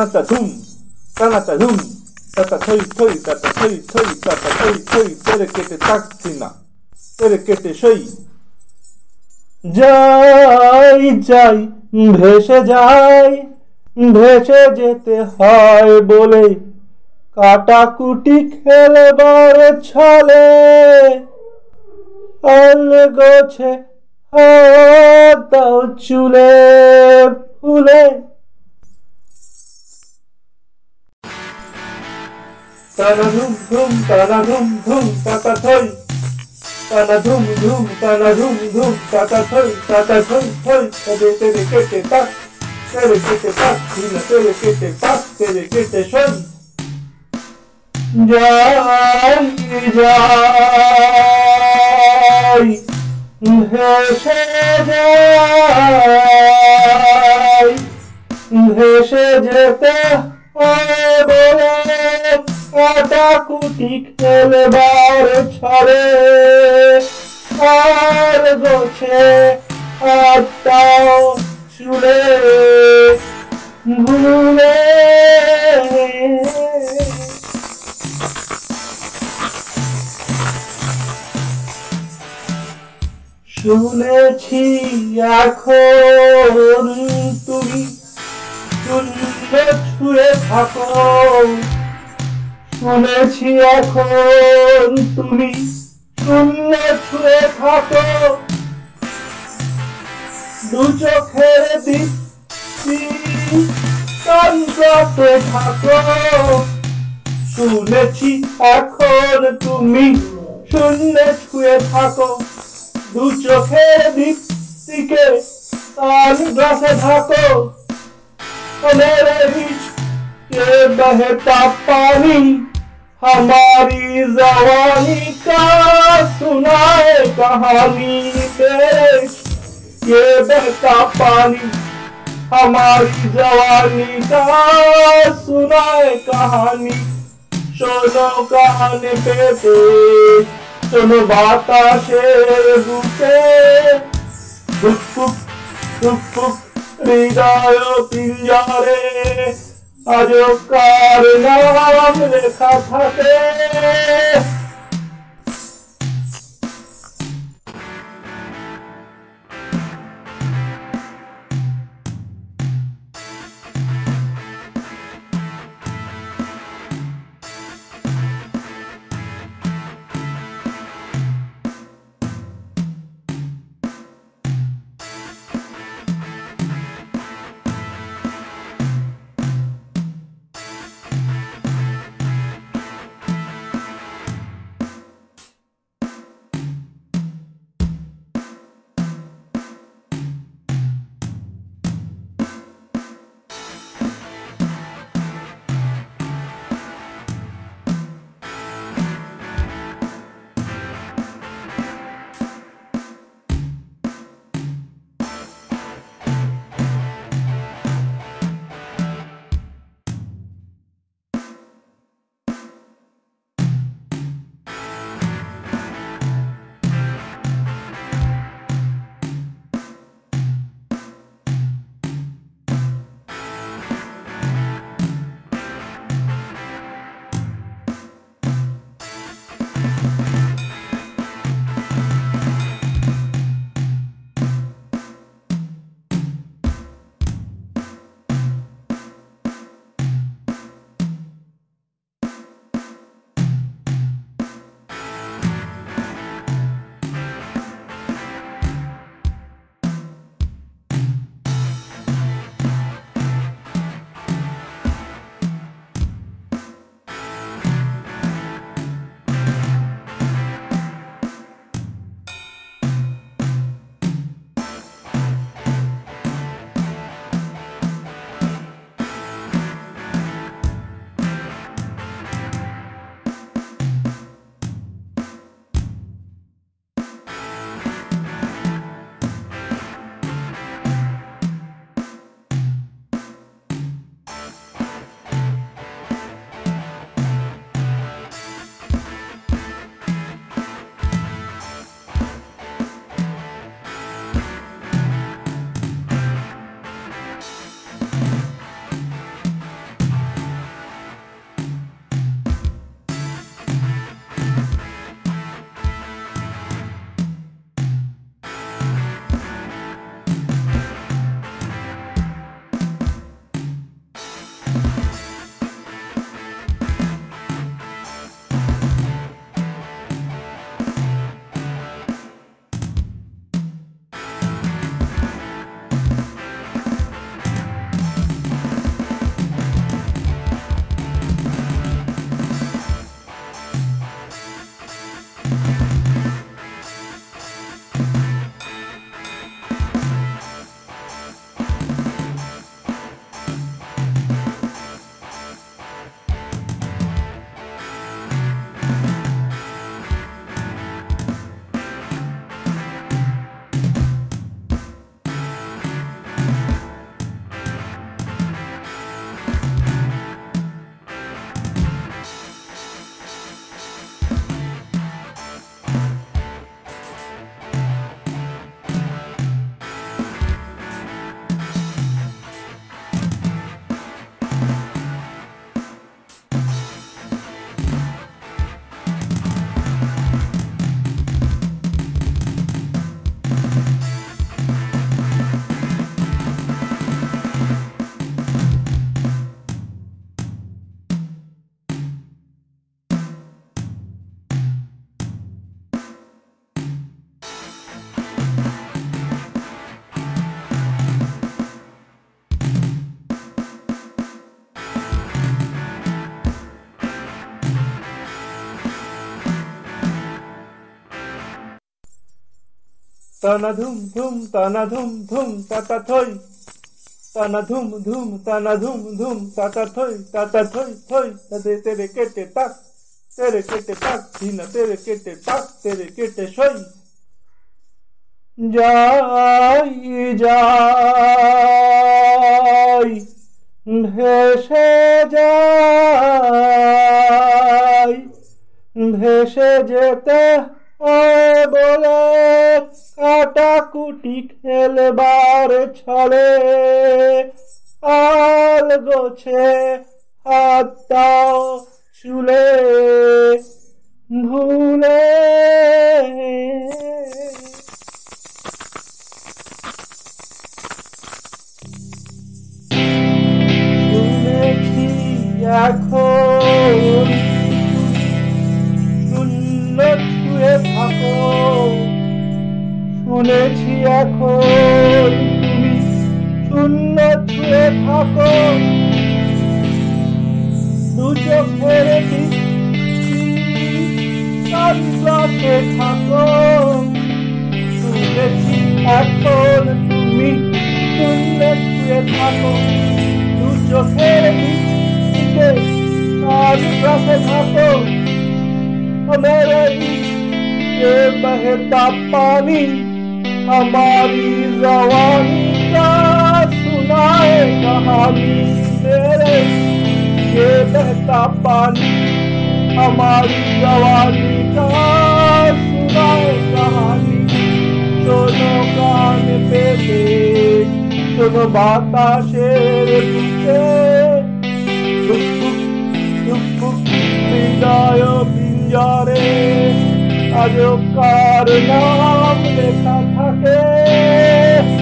Tatatatatum, tanatatum, tere toi, te toi, tatatoi toi, terekete taksina, terekete jai যাই যাই ভেসে যাই ভেসে যেতে হয় বলে কাটাকুটি খেলবার ছলে আল গোছে হাত দাও চুলে ফুলে তানা ধুম ধুম তানা ধুম ধুম, তাতা থই। তানা ধুম ধুম তানা ধুম ধুম, তাতা থই তাতা থই থই। তবে তেরে কেটে তাক তেরে কেটে তাক দিনা তেরে কেটে তাক তেরে কেটে, সই। যাই যাই। ভেসে যাই। ভেসে যেতে হয় বলে কাটাকুটি খেলবার ছড়ে? আর গোছে আত্মাও চুলে ভুলে শুনেছি এখন তুমি শূন্য ছুঁড়ে থাকো। শুনেছি এখন তুমি শূন্য ছুঁয়ে থাকো দু চোখের দৃষ্টি তন্ত্রতে থাকো শুনেছি এখন তুমি শূন্য ছুঁয়ে থাকো দু চোখের দৃষ্টিকে তন্ত্রতে থাকো मेरे बीच ये बहता पानी हमारी जवानी का सुनाए कहानी में ये बहता पानी, हमारी जवानी का सुनाए कहानी। शोनो कहानी पे पे सुनो बात शेर बुके। থাকে তানা ধুম ধুম তানা ধুম ধুম তাতা থই তানা ধুম ধুম তানা ধুম ধুম তাতা থই তাতা তেরে কেটে তাক তেরে কেটে তাক ধিনা তেরে কেটে তাক তেরে কেটে সই যাই যাই ভেসে যাই ভেসে যেতে হয় বলে কাটাকুটি খেলবার ছলে আল গোছে হাত দাও চুলে। ভুলে এখন শুনেছি এখন তুমি শূন্য ছুঁয়ে থাকো দু চোখের সানগ্লাসে থাকো শুনেছি এখন তুমি শূন্য ছুঁয়ে থাকো দু চোখের দিকে সানগ্লাসে থাকো मेरे ये बहता पानी हमारी जवानी का सुनाए कहानी तेरे ये बहता पानी हमारी जवानी का सुनाए कहानी दोनों कान पे दे सुनो बाता शेर पूछे पिंजायो पिंजारे अजो कार नाम लेखा Yeah.